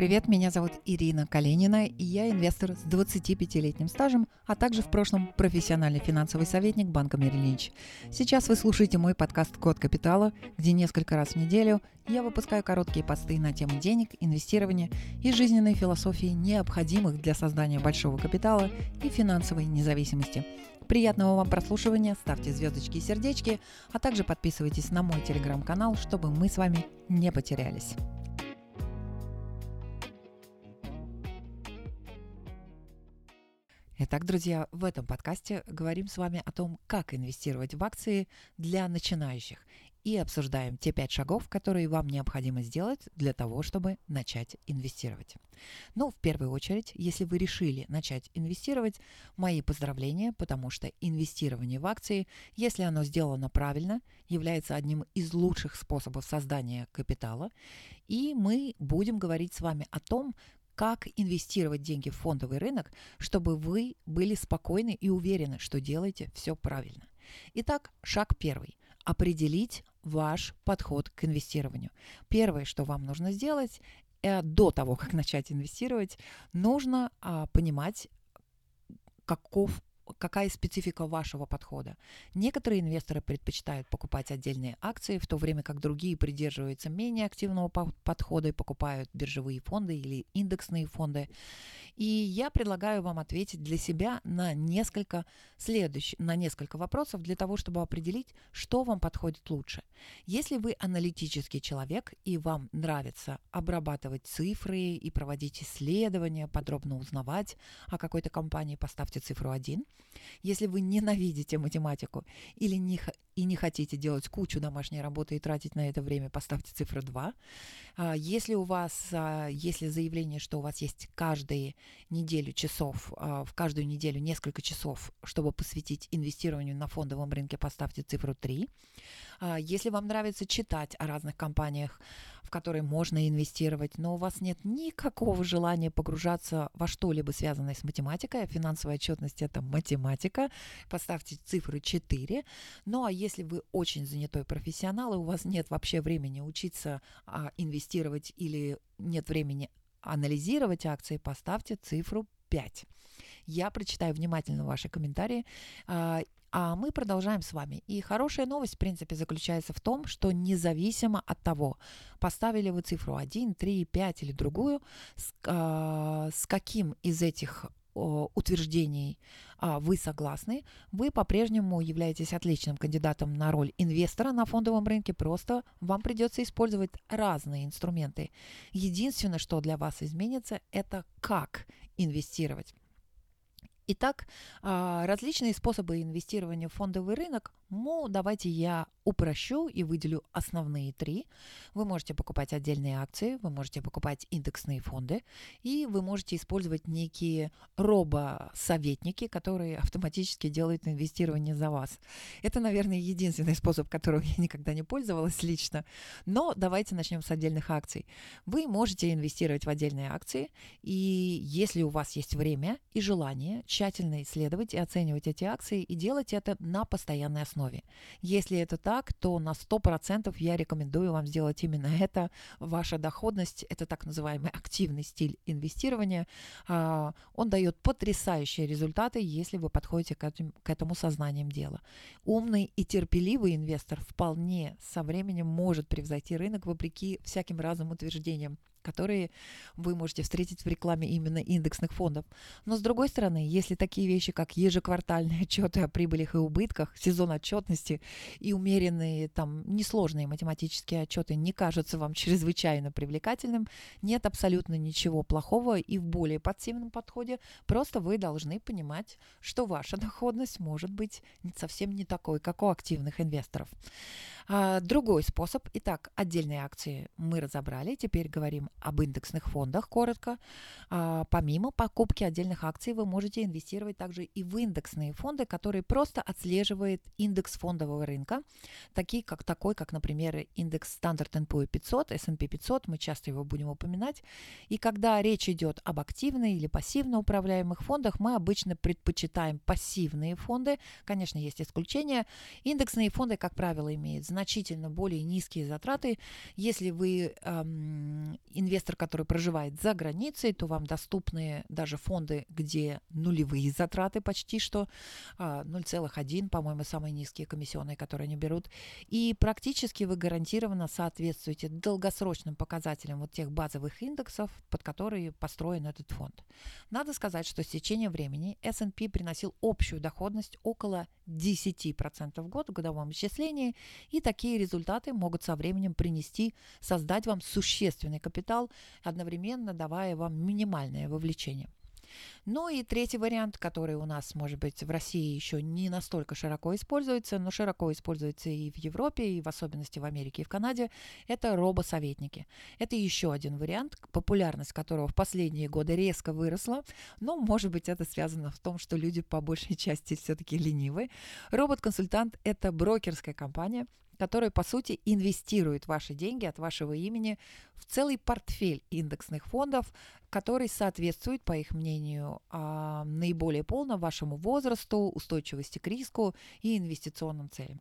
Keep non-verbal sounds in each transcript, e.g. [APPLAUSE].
Привет, меня зовут Ирина Калинина, и я инвестор с 25-летним стажем, а также в прошлом профессиональный финансовый советник банка Merrill Сейчас вы слушаете мой подкаст «Код капитала», где несколько раз в неделю я выпускаю короткие посты на тему денег, инвестирования и жизненной философии, необходимых для создания большого капитала и финансовой независимости. Приятного вам прослушивания, ставьте звездочки и сердечки, а также подписывайтесь на мой телеграм-канал, чтобы мы с вами не потерялись. Итак, друзья, в этом подкасте говорим с вами о том, как инвестировать в акции для начинающих и обсуждаем те пять шагов, которые вам необходимо сделать для того, чтобы начать инвестировать. Ну, в первую очередь, если вы решили начать инвестировать, мои поздравления, потому что инвестирование в акции, если оно сделано правильно, является одним из лучших способов создания капитала. И мы будем говорить с вами о том, как инвестировать деньги в фондовый рынок, чтобы вы были спокойны и уверены, что делаете все правильно. Итак, шаг первый. Определить ваш подход к инвестированию. Первое, что вам нужно сделать, э, до того, как [LAUGHS] начать инвестировать, нужно а, понимать, каков какая специфика вашего подхода. Некоторые инвесторы предпочитают покупать отдельные акции, в то время как другие придерживаются менее активного подхода и покупают биржевые фонды или индексные фонды. И я предлагаю вам ответить для себя на несколько следующих, на несколько вопросов для того, чтобы определить, что вам подходит лучше. Если вы аналитический человек и вам нравится обрабатывать цифры и проводить исследования, подробно узнавать о какой-то компании, поставьте цифру 1. Если вы ненавидите математику или не, и не хотите делать кучу домашней работы и тратить на это время, поставьте цифру 2. А, если у вас, а, если заявление, что у вас есть каждые неделю часов, а, в каждую неделю несколько часов, чтобы посвятить инвестированию на фондовом рынке, поставьте цифру 3. Если вам нравится читать о разных компаниях, в которые можно инвестировать, но у вас нет никакого желания погружаться во что-либо связанное с математикой, а финансовая отчетность – это математика, поставьте цифры 4. Ну а если вы очень занятой профессионал, и у вас нет вообще времени учиться а, инвестировать или нет времени анализировать акции, поставьте цифру 5. Я прочитаю внимательно ваши комментарии а, мы продолжаем с вами. И хорошая новость, в принципе, заключается в том, что независимо от того, поставили вы цифру 1, 3, 5 или другую, с, э, с каким из этих утверждений а, вы согласны, вы по-прежнему являетесь отличным кандидатом на роль инвестора на фондовом рынке, просто вам придется использовать разные инструменты. Единственное, что для вас изменится, это как инвестировать. Итак, а, различные способы инвестирования в фондовый рынок, ну, давайте я упрощу и выделю основные три. Вы можете покупать отдельные акции, вы можете покупать индексные фонды, и вы можете использовать некие робо-советники, которые [LAUGHS] автоматически делают инвестирование за вас. Это, наверное, единственный способ, которым я никогда не пользовалась лично. Но давайте начнем с отдельных акций. Вы можете инвестировать в отдельные акции, и если у вас есть время и желание, тщательно исследовать и оценивать эти акции и делать это на постоянной основе. Если это так, то на 100% я рекомендую вам сделать именно это. Ваша доходность – это так называемый активный стиль инвестирования. А, он дает потрясающие результаты, если вы подходите к к этому сознанием дела. Умный и терпеливый инвестор вполне со временем может превзойти рынок вопреки всяким разным утверждениям которые вы можете встретить в рекламе именно индексных фондов. Но с другой стороны, если такие вещи, как ежеквартальные [LAUGHS] отчеты о прибылях и убытках, сезон отчетности и умеренные, там, несложные математические отчеты не кажутся вам чрезвычайно привлекательным, нет абсолютно ничего плохого и в более пассивном подходе, просто вы должны понимать, что ваша доходность может быть совсем не такой, как у активных инвесторов. А, другой способ. Итак, отдельные акции мы разобрали. Теперь говорим об индексных фондах коротко. А, помимо покупки отдельных акций вы можете инвестировать также и в индексные фонды, которые просто отслеживают индекс фондового рынка, такие как такой, как, например, индекс Standard Poor's 500, S&P 500, мы часто его будем упоминать. И когда речь идет об активных или пассивно управляемых фондах, мы обычно предпочитаем пассивные фонды. Конечно, есть исключения. Индексные фонды, как правило, имеют значительно более низкие затраты. Если вы эм, инвестор, который проживает за границей, то вам доступны даже фонды, где нулевые затраты почти что, 0,1, а, по-моему, самые низкие комиссионные, которые они берут. И практически вы гарантированно соответствуете долгосрочным показателям вот тех базовых индексов, под которые построен этот фонд. Надо сказать, что с течением времени S&P приносил общую доходность около 10% в год в годовом исчислении, и такие результаты могут со временем принести, создать вам существенный капитал, одновременно давая вам минимальное вовлечение. Ну и третий вариант, который у нас, может быть, в России еще не настолько широко используется, но широко используется и в Европе, и в особенности в Америке и в Канаде, это робосоветники. Это еще один вариант, популярность которого в последние годы резко выросла, но, может быть, это связано в том, что люди по большей [LAUGHS] части все-таки ленивы. Робот-консультант – это брокерская компания, который, по сути, инвестирует ваши деньги от вашего имени в целый портфель индексных фондов, который соответствует, по их мнению, а, наиболее полно вашему возрасту, устойчивости к риску и инвестиционным целям.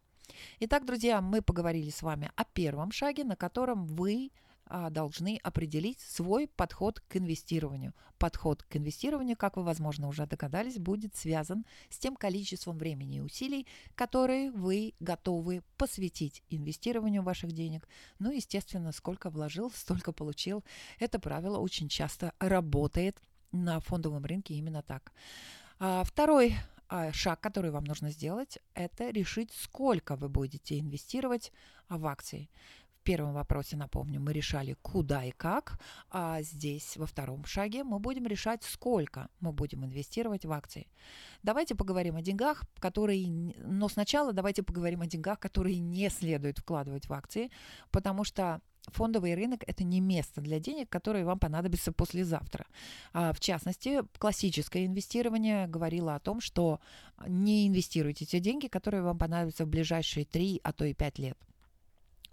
Итак, друзья, мы поговорили с вами о первом шаге, на котором вы должны определить свой подход к инвестированию. Подход к инвестированию, как вы, возможно, уже догадались, будет связан с тем количеством времени и усилий, которые вы готовы посвятить инвестированию ваших денег. Ну, естественно, сколько вложил, [LAUGHS] столько получил. Это правило очень часто работает на фондовом рынке именно так. А, второй а, шаг, который вам нужно сделать, это решить, сколько вы будете инвестировать в акции первом вопросе, напомню, мы решали куда и как, а здесь во втором шаге мы будем решать, сколько мы будем инвестировать в акции. Давайте поговорим о деньгах, которые... Но сначала давайте поговорим о деньгах, которые не следует вкладывать в акции, потому что фондовый рынок – это не место для денег, которые вам понадобятся послезавтра. А, в частности, классическое инвестирование говорило о том, что не инвестируйте те деньги, которые вам понадобятся в ближайшие 3, а то и 5 лет.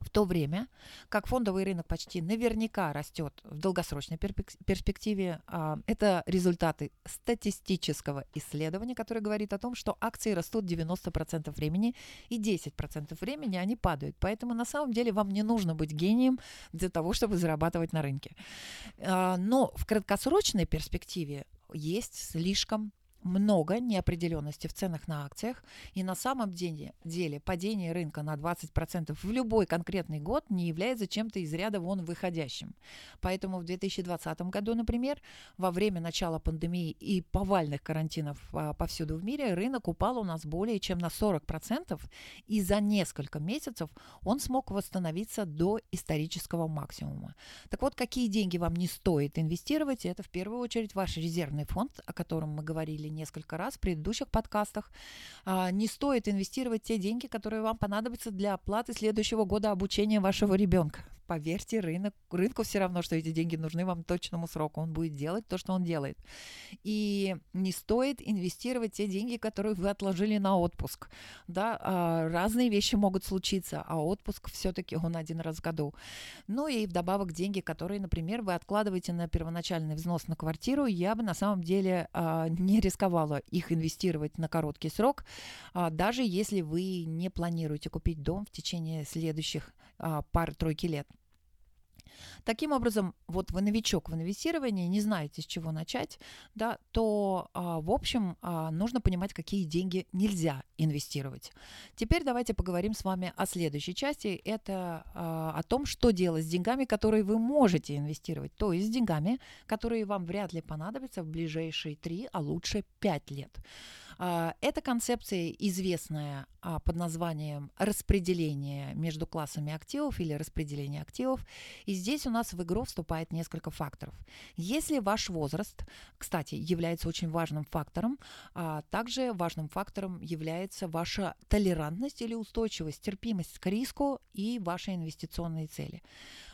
В то время как фондовый рынок почти наверняка растет в долгосрочной перспективе, а, это результаты статистического исследования, которое говорит о том, что акции растут 90% времени и 10% времени они падают. Поэтому на самом деле вам не нужно быть гением для того, чтобы зарабатывать на рынке. А, но в краткосрочной перспективе есть слишком много неопределенности в ценах на акциях, и на самом деле, деле падение рынка на 20% в любой конкретный год не является чем-то из ряда вон выходящим. Поэтому в 2020 году, например, во время начала пандемии и повальных карантинов а, повсюду в мире, рынок упал у нас более чем на 40%, и за несколько месяцев он смог восстановиться до исторического максимума. Так вот, какие деньги вам не стоит инвестировать, это в первую очередь ваш резервный фонд, о котором мы говорили несколько раз в предыдущих подкастах. А, не стоит инвестировать те деньги, которые вам понадобятся для оплаты следующего года обучения вашего ребенка поверьте, рынок, рынку все равно, что эти деньги нужны вам точному сроку. Он будет делать то, что он делает. И не стоит инвестировать те деньги, которые вы отложили на отпуск. Да, а, разные вещи могут случиться, а отпуск все-таки он один раз в году. Ну и вдобавок деньги, которые, например, вы откладываете на первоначальный взнос на квартиру, я бы на самом деле а, не рисковала их инвестировать на короткий срок, а, даже если вы не планируете купить дом в течение следующих пары-тройки лет. Таким образом, вот вы новичок в инвестировании, не знаете, с чего начать, да, то, а, в общем, а, нужно понимать, какие деньги нельзя инвестировать. Теперь давайте поговорим с вами о следующей части. Это а, о том, что делать с деньгами, которые вы можете инвестировать, то есть с деньгами, которые вам вряд ли понадобятся в ближайшие 3, а лучше 5 лет. А, эта концепция известная а, под названием распределение между классами активов или распределение активов. И здесь у нас в игру вступает несколько факторов. Если ваш возраст, кстати, является очень важным фактором, а также важным фактором является ваша толерантность или устойчивость, терпимость к риску и ваши инвестиционные цели.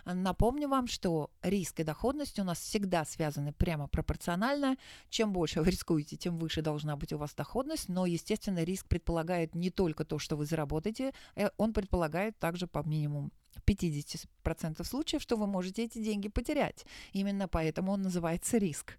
Напомню вам, что риск и доходность у нас всегда связаны прямо пропорционально. Чем больше вы рискуете, тем выше должна быть у вас доходность, но, естественно, риск предполагает не только то, что вы заработаете, э, он предполагает также по минимуму 50 процентов случаев, что вы можете эти деньги потерять. Именно поэтому он называется риск.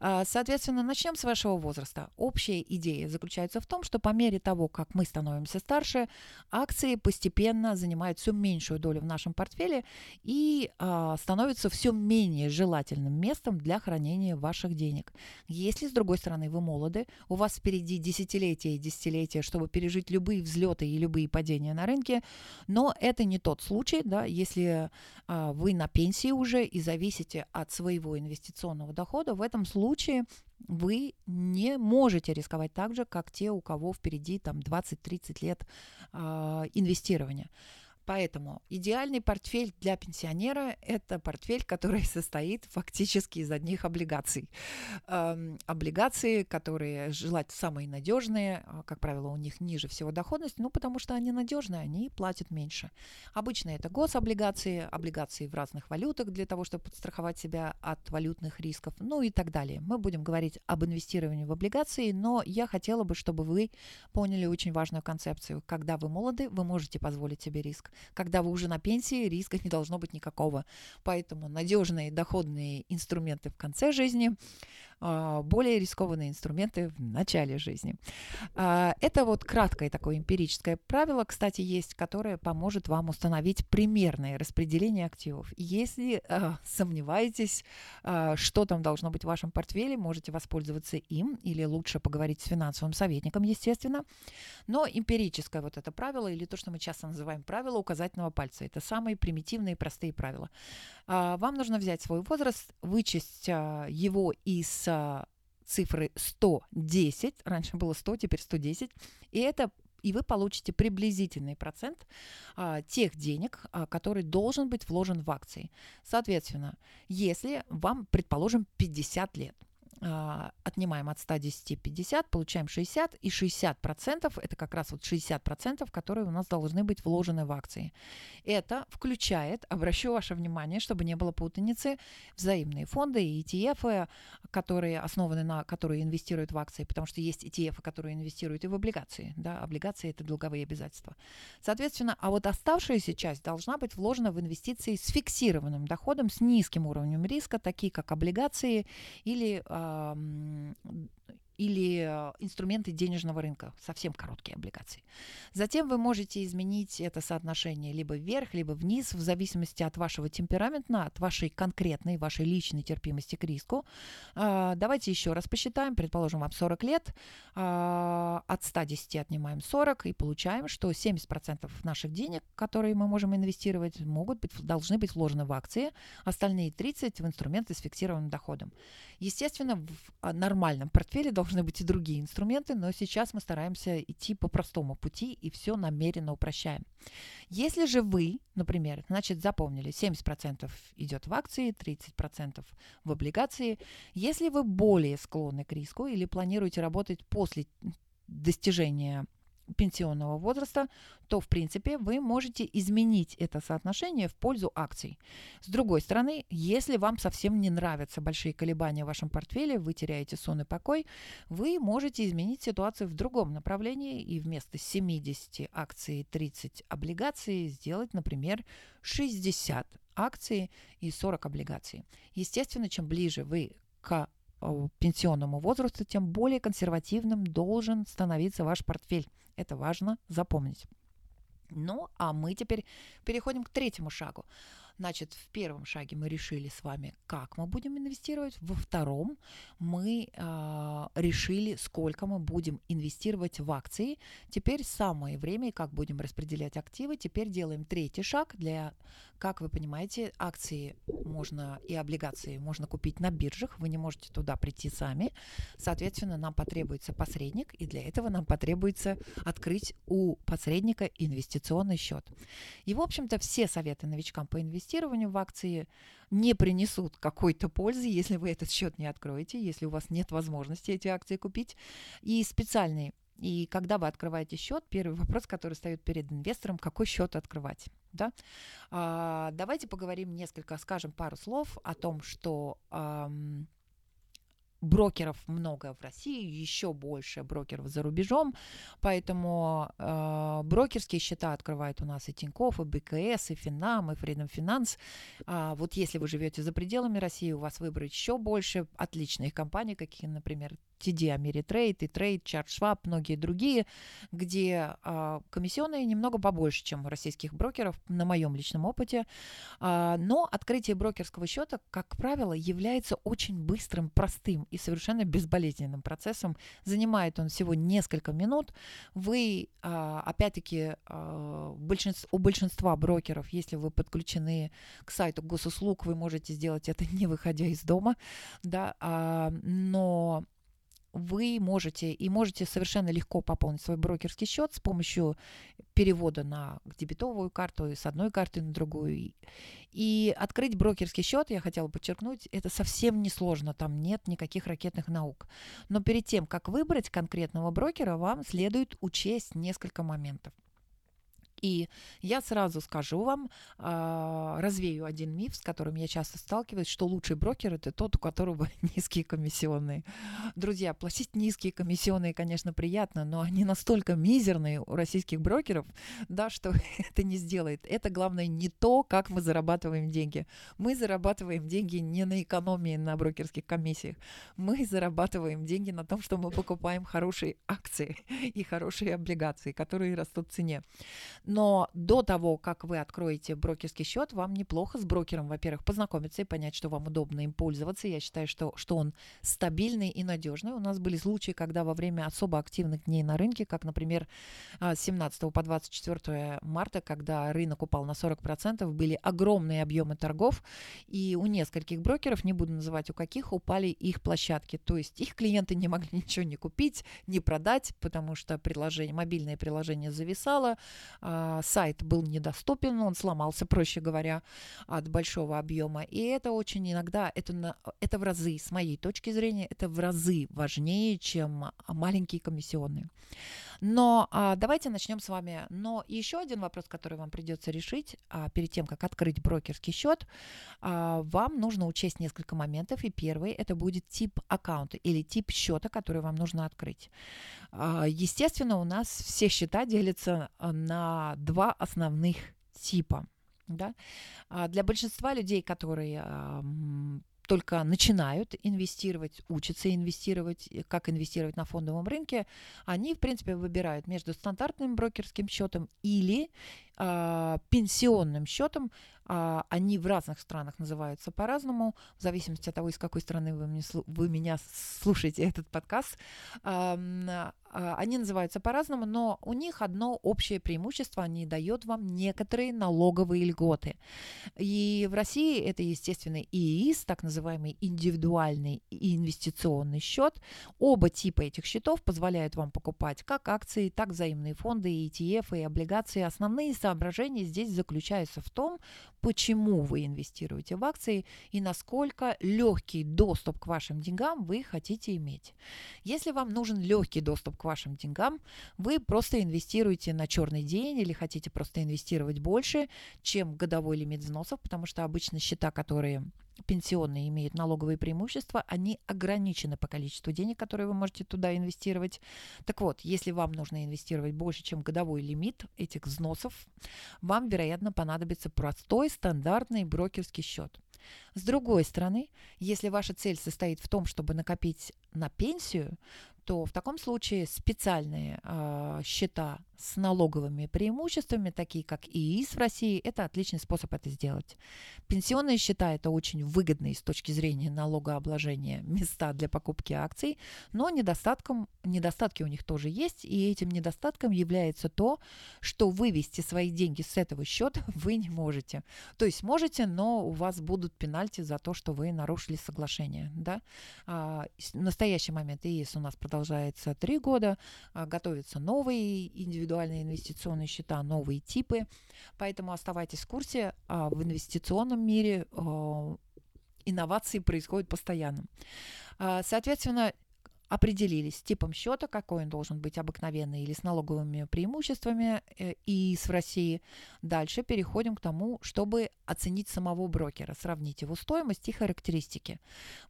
А, соответственно, начнем с вашего возраста. Общая идея заключается в том, что по мере того, как мы становимся старше, акции постепенно занимают все меньшую долю в нашем портфеле и а, становятся все менее желательным местом для хранения ваших денег. Если, с другой стороны, вы молоды, у вас впереди десятилетия и десятилетия, чтобы пережить любые взлеты и любые падения на рынке, но это не тот случай, да, если а, вы на пенсии уже и зависите от своего инвестиционного дохода, в этом случае вы не можете рисковать так же, как те, у кого впереди там 20-30 лет а, инвестирования. Поэтому идеальный портфель для пенсионера – это портфель, который состоит фактически из одних облигаций. Эм, облигации, которые желать самые надежные, а, как правило, у них ниже всего доходность, ну, потому что они надежные, они платят меньше. Обычно это гособлигации, облигации в разных валютах для того, чтобы подстраховать себя от валютных рисков, ну и так далее. Мы будем говорить об инвестировании в облигации, но я хотела бы, чтобы вы поняли очень важную концепцию. Когда вы молоды, вы можете позволить себе риск. Когда вы уже на пенсии, риска не должно быть никакого. Поэтому надежные доходные инструменты в конце жизни более рискованные инструменты в начале жизни. А, это вот краткое такое эмпирическое правило, кстати, есть, которое поможет вам установить примерное распределение активов. Если а, сомневаетесь, что там должно быть в вашем портфеле, можете воспользоваться им или лучше поговорить с финансовым советником, естественно. Но эмпирическое вот это правило, или то, что мы часто называем правило указательного пальца, это самые примитивные и простые правила. Вам нужно взять свой возраст, вычесть его из цифры 110, раньше было 100, теперь 110, и это и вы получите приблизительный процент а, тех денег, а, который должен быть вложен в акции. Соответственно, если вам, предположим, 50 лет – отнимаем от 110 50, получаем 60, и 60% это как раз вот 60%, которые у нас должны быть вложены в акции. Это включает, обращу ваше внимание, чтобы не было путаницы, взаимные фонды и ETF, которые основаны на, которые инвестируют в акции, потому что есть ETF, которые инвестируют и в облигации, да, облигации это долговые обязательства. Соответственно, а вот оставшаяся часть должна быть вложена в инвестиции с фиксированным доходом, с низким уровнем риска, такие как облигации или а, или э, инструменты денежного рынка, совсем короткие облигации. Затем вы можете изменить это соотношение либо вверх, либо вниз, в зависимости от вашего темперамента, от вашей конкретной, вашей личной терпимости к риску. А, давайте еще раз посчитаем. Предположим, вам 40 лет, а, от 110 отнимаем 40 и получаем, что 70% наших денег, которые мы можем инвестировать, могут быть, должны быть вложены в акции, остальные 30% в инструменты с фиксированным доходом. Естественно, в а, нормальном портфеле должны быть и другие инструменты, но сейчас мы стараемся идти по простому пути и все намеренно упрощаем. Если же вы, например, значит, запомнили, 70% идет в акции, 30% в облигации, если вы более склонны к риску или планируете работать после достижения пенсионного возраста, то, в принципе, вы можете изменить это соотношение в пользу акций. С другой стороны, если вам совсем не нравятся большие колебания в вашем портфеле, вы теряете сон и покой, вы можете изменить ситуацию в другом направлении и вместо 70 акций 30 облигаций сделать, например, 60 акций и 40 облигаций. Естественно, чем ближе вы к пенсионному возрасту, тем более консервативным должен становиться ваш портфель. Это важно запомнить. Ну, а мы теперь переходим к третьему шагу. Значит, в первом шаге мы решили с вами, как мы будем инвестировать. Во втором мы э, решили, сколько мы будем инвестировать в акции. Теперь самое время, как будем распределять активы. Теперь делаем третий шаг для как вы понимаете, акции можно и облигации можно купить на биржах, вы не можете туда прийти сами. Соответственно, нам потребуется посредник, и для этого нам потребуется открыть у посредника инвестиционный счет. И, в общем-то, все советы новичкам по инвестированию в акции не принесут какой-то пользы, если вы этот счет не откроете, если у вас нет возможности эти акции купить. И специальный и когда вы открываете счет, первый вопрос, который стоит перед инвестором, какой счет открывать. Да? А, давайте поговорим несколько, скажем пару слов о том, что брокеров много в России, еще больше брокеров за рубежом, поэтому э, брокерские счета открывают у нас и Тинькофф, и БКС, и Финам, и Freedom Finance. А вот если вы живете за пределами России, у вас выбрать еще больше отличных компаний, какие, например, TD Ameritrade, и Trade, Charles Schwab, многие другие, где а, комиссионные немного побольше, чем у российских брокеров, на моем личном опыте. А, но открытие брокерского счета, как правило, является очень быстрым, простым и совершенно безболезненным процессом. Занимает он всего несколько минут. Вы, а, опять-таки, у большинства брокеров, если вы подключены к сайту госуслуг, вы можете сделать это [LAUGHS] не выходя из дома, да, но вы можете и можете совершенно легко пополнить свой брокерский счет с помощью перевода на дебетовую карту с одной карты на другую. И открыть брокерский счет, я хотела подчеркнуть, это совсем не сложно, там нет никаких ракетных наук. Но перед тем, как выбрать конкретного брокера, вам следует учесть несколько моментов. И я сразу скажу вам, э, развею один миф, с которым я часто сталкиваюсь, что лучший брокер это тот, у которого [LAUGHS] низкие комиссионные. Друзья, платить низкие комиссионные, конечно, приятно, но они настолько мизерные у российских брокеров, да, что [LAUGHS] это не сделает. Это главное не то, как мы зарабатываем деньги. Мы зарабатываем деньги не на экономии на брокерских комиссиях. Мы зарабатываем деньги на том, что мы покупаем хорошие акции [LAUGHS] и хорошие облигации, которые растут в цене. Но до того, как вы откроете брокерский счет, вам неплохо с брокером, во-первых, познакомиться и понять, что вам удобно им пользоваться. Я считаю, что, что он стабильный и надежный. У нас были случаи, когда во время особо активных дней на рынке, как, например, с 17 по 24 марта, когда рынок упал на 40%, были огромные объемы торгов, и у нескольких брокеров, не буду называть у каких, упали их площадки. То есть их клиенты не могли [LAUGHS] ничего не купить, не продать, потому что приложение, мобильное приложение зависало, а, а, сайт был недоступен, он сломался, проще говоря, от большого объема. И это очень иногда, это, на, это в разы, с моей точки зрения, это в разы важнее, чем маленькие комиссионные. Но а, давайте начнем с вами. Но еще один вопрос, который вам придется решить а, перед тем, как открыть брокерский счет, а, вам нужно учесть несколько моментов. И первый это будет тип аккаунта или тип счета, который вам нужно открыть. А, естественно, у нас все счета делятся а, на два основных типа. Да? А, для большинства людей, которые только начинают инвестировать, учатся инвестировать, как инвестировать на фондовом рынке, они, в принципе, выбирают между стандартным брокерским счетом или э, пенсионным счетом. Э, они в разных странах называются по-разному, в зависимости от того, из какой страны вы, мне, вы меня слушаете [LAUGHS] этот подкаст. А, они называются по-разному, но у них одно общее преимущество, они дают вам некоторые налоговые льготы. И в России это, естественно, ИИС, так называемый индивидуальный инвестиционный счет. Оба типа этих счетов позволяют вам покупать как акции, так взаимные фонды, и ETF и облигации. Основные соображения здесь заключаются в том, почему вы инвестируете в акции и насколько легкий доступ к вашим деньгам вы хотите иметь. Если вам нужен легкий доступ к вашим деньгам, вы просто инвестируете на черный день или хотите просто инвестировать больше, чем годовой лимит взносов, потому что обычно счета, которые пенсионные имеют налоговые преимущества, они ограничены по количеству денег, которые вы можете туда инвестировать. Так вот, если вам нужно инвестировать больше, чем годовой лимит этих взносов, вам, вероятно, понадобится простой стандартный брокерский счет. С другой стороны, если ваша цель состоит в том, чтобы накопить на пенсию, то в таком случае специальные э, счета с налоговыми преимуществами, такие как ИИС в России, это отличный способ это сделать. Пенсионные счета – это очень выгодные с точки зрения налогообложения места для покупки акций, но недостатком, недостатки у них тоже есть, и этим недостатком является то, что вывести свои деньги с этого счета [LAUGHS] вы не можете. То есть можете, но у вас будут пенальти за то, что вы нарушили соглашение. Да? А, в настоящий момент ИИС у нас продолжается три года, а, готовятся новые индивидуальные индивидуальные инвестиционные счета, новые типы. Поэтому оставайтесь в курсе. А, в инвестиционном мире а, инновации происходят постоянно. А, соответственно, определились с типом счета, какой он должен быть обыкновенный или с налоговыми преимуществами э, ИИС в России. Дальше переходим к тому, чтобы оценить самого брокера, сравнить его стоимость и характеристики.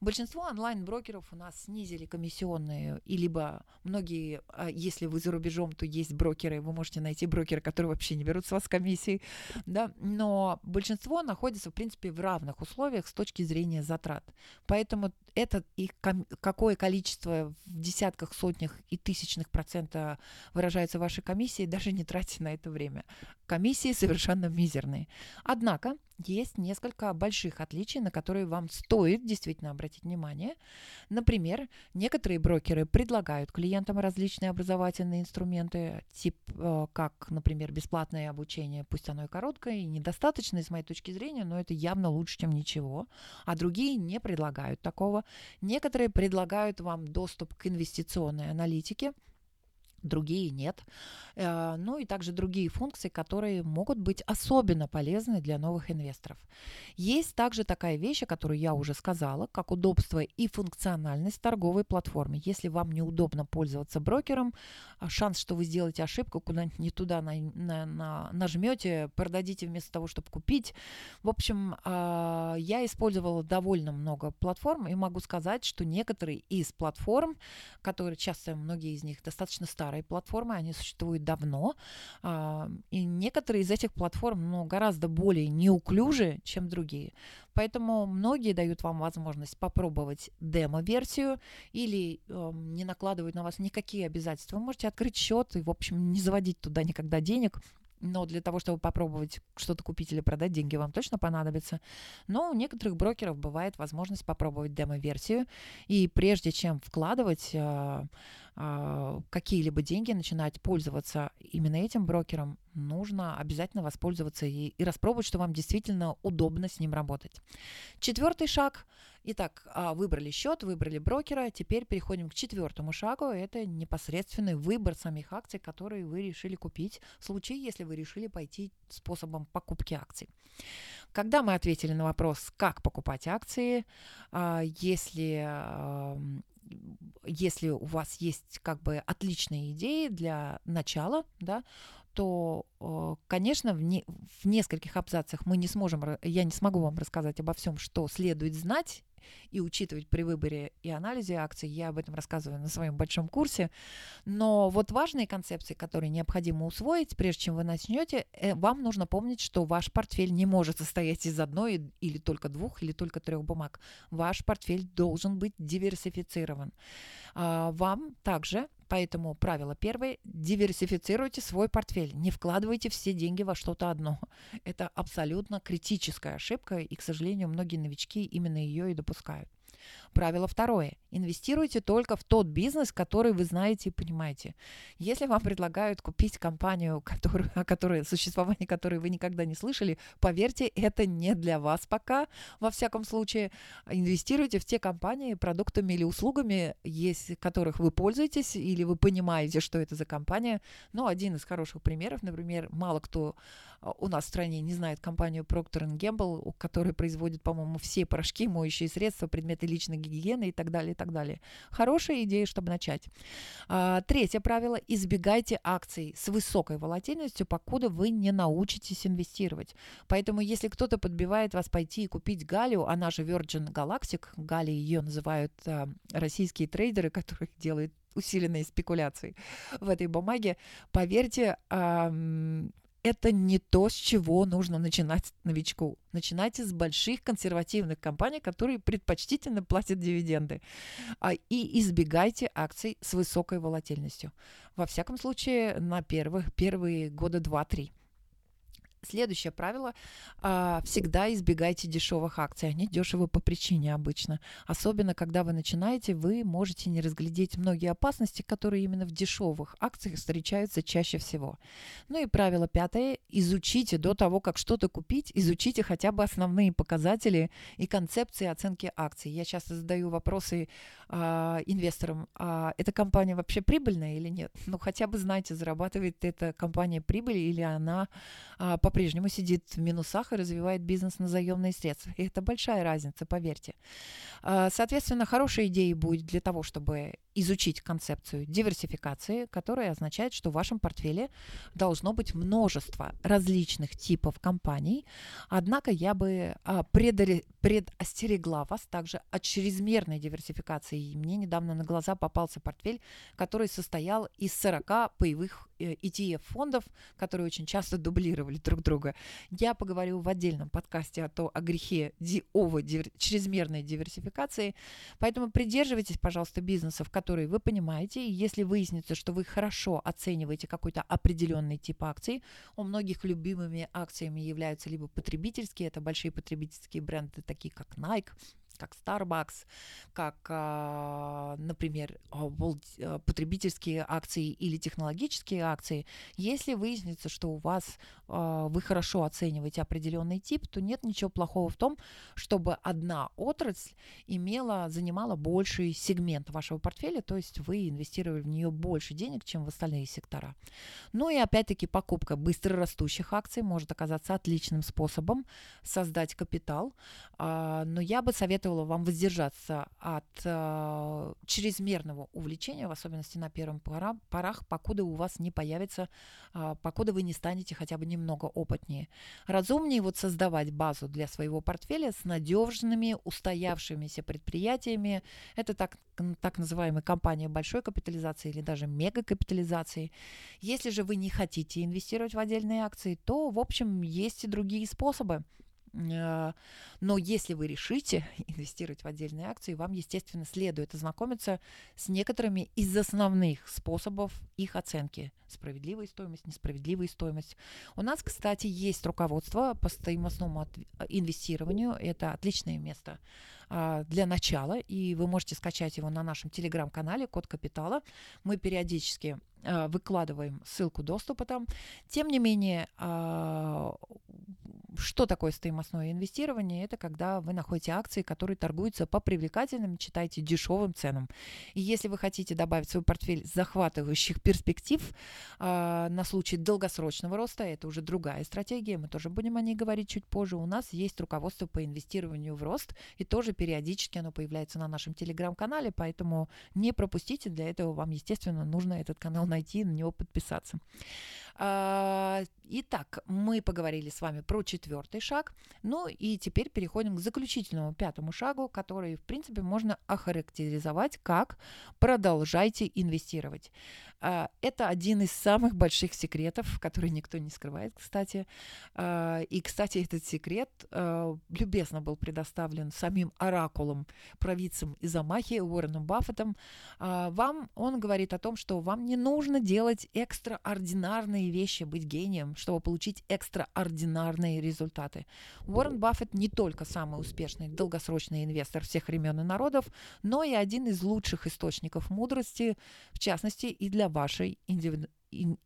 Большинство онлайн-брокеров у нас снизили комиссионные, и либо многие, а, если вы за рубежом, то есть брокеры, вы можете найти брокера, которые вообще не берут с вас комиссии, да, но большинство находится, в принципе, в равных условиях с точки зрения затрат. Поэтому это их какое количество в десятках, сотнях и тысячных процента выражается в вашей комиссии, даже не тратьте на это время. Комиссии совершенно мизерные. Однако есть несколько больших отличий, на которые вам стоит действительно обратить внимание. Например, некоторые брокеры предлагают клиентам различные образовательные инструменты, тип э, как, например, бесплатное обучение, пусть оно и короткое, и недостаточное с моей точки зрения, но это явно лучше, чем ничего. А другие не предлагают такого. Некоторые предлагают вам доступ к инвестиционной аналитике, другие нет. Э, ну и также другие функции, которые могут быть особенно полезны для новых инвесторов. Есть также такая вещь, о которой я уже сказала, как удобство и функциональность торговой платформы. Если вам неудобно пользоваться брокером, а шанс, что вы сделаете ошибку, куда-нибудь не туда на, на, на, нажмете, продадите вместо того, чтобы купить. В общем, а, я использовала довольно много платформ и могу сказать, что некоторые из платформ, которые часто многие из них достаточно старые платформы, они существуют давно, а, и некоторые из этих платформ ну, гораздо более неуклюжи, чем другие. Поэтому многие дают вам возможность попробовать демо-версию или э, не накладывают на вас никакие обязательства. Вы можете открыть счет и, в общем, не заводить туда никогда денег, но для того, чтобы попробовать что-то купить или продать, деньги вам точно понадобятся. Но у некоторых брокеров бывает возможность попробовать демо-версию, и прежде чем вкладывать э, какие-либо деньги, начинать пользоваться именно этим брокером, нужно обязательно воспользоваться и, и распробовать, что вам действительно удобно с ним работать. Четвертый шаг – Итак, а, выбрали счет, выбрали брокера. Теперь переходим к четвертому шагу. Это непосредственный выбор самих акций, которые вы решили купить в случае, если вы решили пойти способом покупки акций. Когда мы ответили на вопрос, как покупать акции, а, если если у вас есть как бы отличные идеи для начала, да, то, конечно, в, не, в нескольких абзацах мы не сможем, я не смогу вам рассказать обо всем, что следует знать и учитывать при выборе и анализе акций. Я об этом рассказываю на своем большом курсе. Но вот важные концепции, которые необходимо усвоить, прежде чем вы начнете, э, вам нужно помнить, что ваш портфель не может состоять из одной или только двух, или только трех бумаг. Ваш портфель должен быть диверсифицирован. А, вам также Поэтому правило первое – диверсифицируйте свой портфель, не вкладывайте все деньги во что-то одно. Это абсолютно критическая ошибка, и, к сожалению, многие новички именно ее и допускают. Правило второе. Инвестируйте только в тот бизнес, который вы знаете и понимаете. Если вам предлагают купить компанию, которую, о которой, существовании которой вы никогда не слышали, поверьте, это не для вас пока. Во всяком случае, инвестируйте в те компании, продуктами или услугами, есть, которых вы пользуетесь, или вы понимаете, что это за компания. Но один из хороших примеров, например, мало кто у нас в стране не знает компанию Procter Gamble, которая производит, по-моему, все порошки, моющие средства, предметы личной гигиены и так далее, и так далее. Хорошая идея, чтобы начать. А, третье правило – избегайте акций с высокой волатильностью, покуда вы не научитесь инвестировать. Поэтому, если кто-то подбивает вас пойти и купить Галию, она же Virgin Galactic, Гали ее называют а, российские трейдеры, [LAUGHS] которые делают усиленные спекуляции в этой бумаге, поверьте, это не то, с чего нужно начинать новичку. Начинайте с больших консервативных компаний, которые предпочтительно платят дивиденды. А, и избегайте акций с высокой волатильностью. Во всяком случае, на первых, первые года 2-3. Следующее правило а, – всегда избегайте дешевых акций. Они дешевы по причине обычно. Особенно, когда вы начинаете, вы можете не разглядеть многие опасности, которые именно в дешевых акциях встречаются чаще всего. Ну и правило пятое – изучите до того, как что-то купить, изучите хотя бы основные показатели и концепции оценки акций. Я часто задаю вопросы а, инвесторам, а эта компания вообще прибыльная или нет? Ну хотя бы знайте, зарабатывает эта компания прибыль или она а, по по-прежнему сидит в минусах и развивает бизнес на заемные средства. И это большая разница, поверьте. А, соответственно, хорошей идеей будет для того, чтобы изучить концепцию диверсификации, которая означает, что в вашем портфеле должно быть множество различных типов компаний. Однако я бы а, предостерегла вас также от чрезмерной диверсификации. Мне недавно на глаза попался портфель, который состоял из 40 паевых ETF-фондов, э, которые очень часто дублировали друг друга. Я поговорю в отдельном подкасте о, то, о грехе диовой дивер, чрезмерной диверсификации. Поэтому придерживайтесь, пожалуйста, бизнесов, которые вы понимаете. И если выяснится, что вы хорошо оцениваете какой-то определенный тип акций, у многих любимыми акциями являются либо потребительские, это большие потребительские бренды, такие как Nike, как Starbucks, как, а, например, а, а, потребительские акции или технологические акции, если выяснится, что у вас вы хорошо оцениваете определенный тип, то нет ничего плохого в том, чтобы одна отрасль имела, занимала больший сегмент вашего портфеля, то есть вы инвестировали в нее больше денег, чем в остальные сектора. Ну и опять-таки покупка быстрорастущих акций может оказаться отличным способом создать капитал, но я бы советовала советовала вам воздержаться от э, чрезмерного увлечения, в особенности на первом пора, порах, покуда у вас не появится, э, покуда вы не станете хотя бы немного опытнее. Разумнее вот создавать базу для своего портфеля с надежными, устоявшимися предприятиями. Это так, так называемая компания большой капитализации или даже мегакапитализации. Если же вы не хотите инвестировать в отдельные акции, то, в общем, есть и другие способы. А, но если вы решите [LAUGHS] инвестировать в отдельные акции, вам, естественно, следует ознакомиться с некоторыми из основных способов их оценки. Справедливая стоимость, несправедливая стоимость. У нас, кстати, есть руководство по стоимостному инвестированию. Это отличное место а, для начала, и вы можете скачать его на нашем телеграм-канале «Код капитала». Мы периодически а, выкладываем ссылку доступа там. Тем не менее, что такое стоимостное инвестирование? Это когда вы находите акции, которые торгуются по привлекательным, читайте, дешевым ценам. И если вы хотите добавить в свой портфель захватывающих перспектив э, на случай долгосрочного роста, это уже другая стратегия, мы тоже будем о ней говорить чуть позже. У нас есть руководство по инвестированию в рост, и тоже периодически оно появляется на нашем телеграм-канале, поэтому не пропустите. Для этого вам, естественно, нужно этот канал найти и на него подписаться. А, итак, мы поговорили с вами про четвертый шаг. Ну и теперь переходим к заключительному пятому шагу, который, в принципе, можно охарактеризовать как «продолжайте инвестировать». А, это один из самых больших секретов, который никто не скрывает, кстати. А, и, кстати, этот секрет любезно был предоставлен самим оракулом, провидцем из Амахи, Уорреном Баффетом. Вам он говорит о том, что вам не нужно делать экстраординарные экстраординарные вещи, быть гением, чтобы получить экстраординарные результаты. Уоррен Баффет не только самый успешный долгосрочный инвестор всех времен и народов, но и один из лучших источников мудрости, в частности и для вашей индивидуальной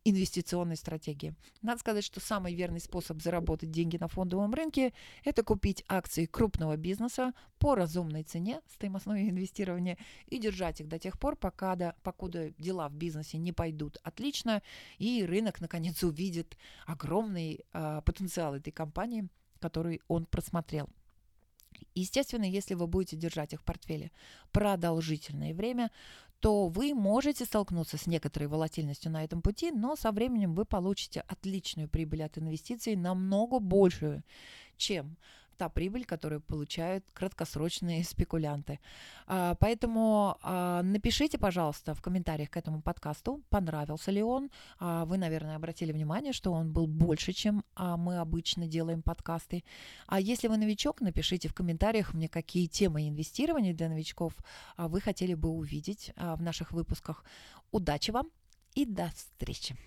инвестиционной стратегии. Надо сказать, что самый верный способ заработать деньги на фондовом рынке – это купить акции крупного бизнеса по разумной цене, стоимостное инвестирование, и держать их до тех пор, пока, да, покуда дела в бизнесе не пойдут отлично, и рынок, наконец, увидит огромный э, потенциал этой компании, который он просмотрел. Естественно, если вы будете держать их в портфеле продолжительное время, то вы можете столкнуться с некоторой волатильностью на этом пути, но со временем вы получите отличную прибыль от инвестиций, намного большую, чем та прибыль, которую получают краткосрочные спекулянты. А, поэтому а, напишите, пожалуйста, в комментариях к этому подкасту, понравился ли он. А, вы, наверное, обратили внимание, что он был больше, чем мы обычно делаем подкасты. А если вы новичок, напишите в комментариях мне, какие темы инвестирования для новичков вы хотели бы увидеть в наших выпусках. Удачи вам и до встречи!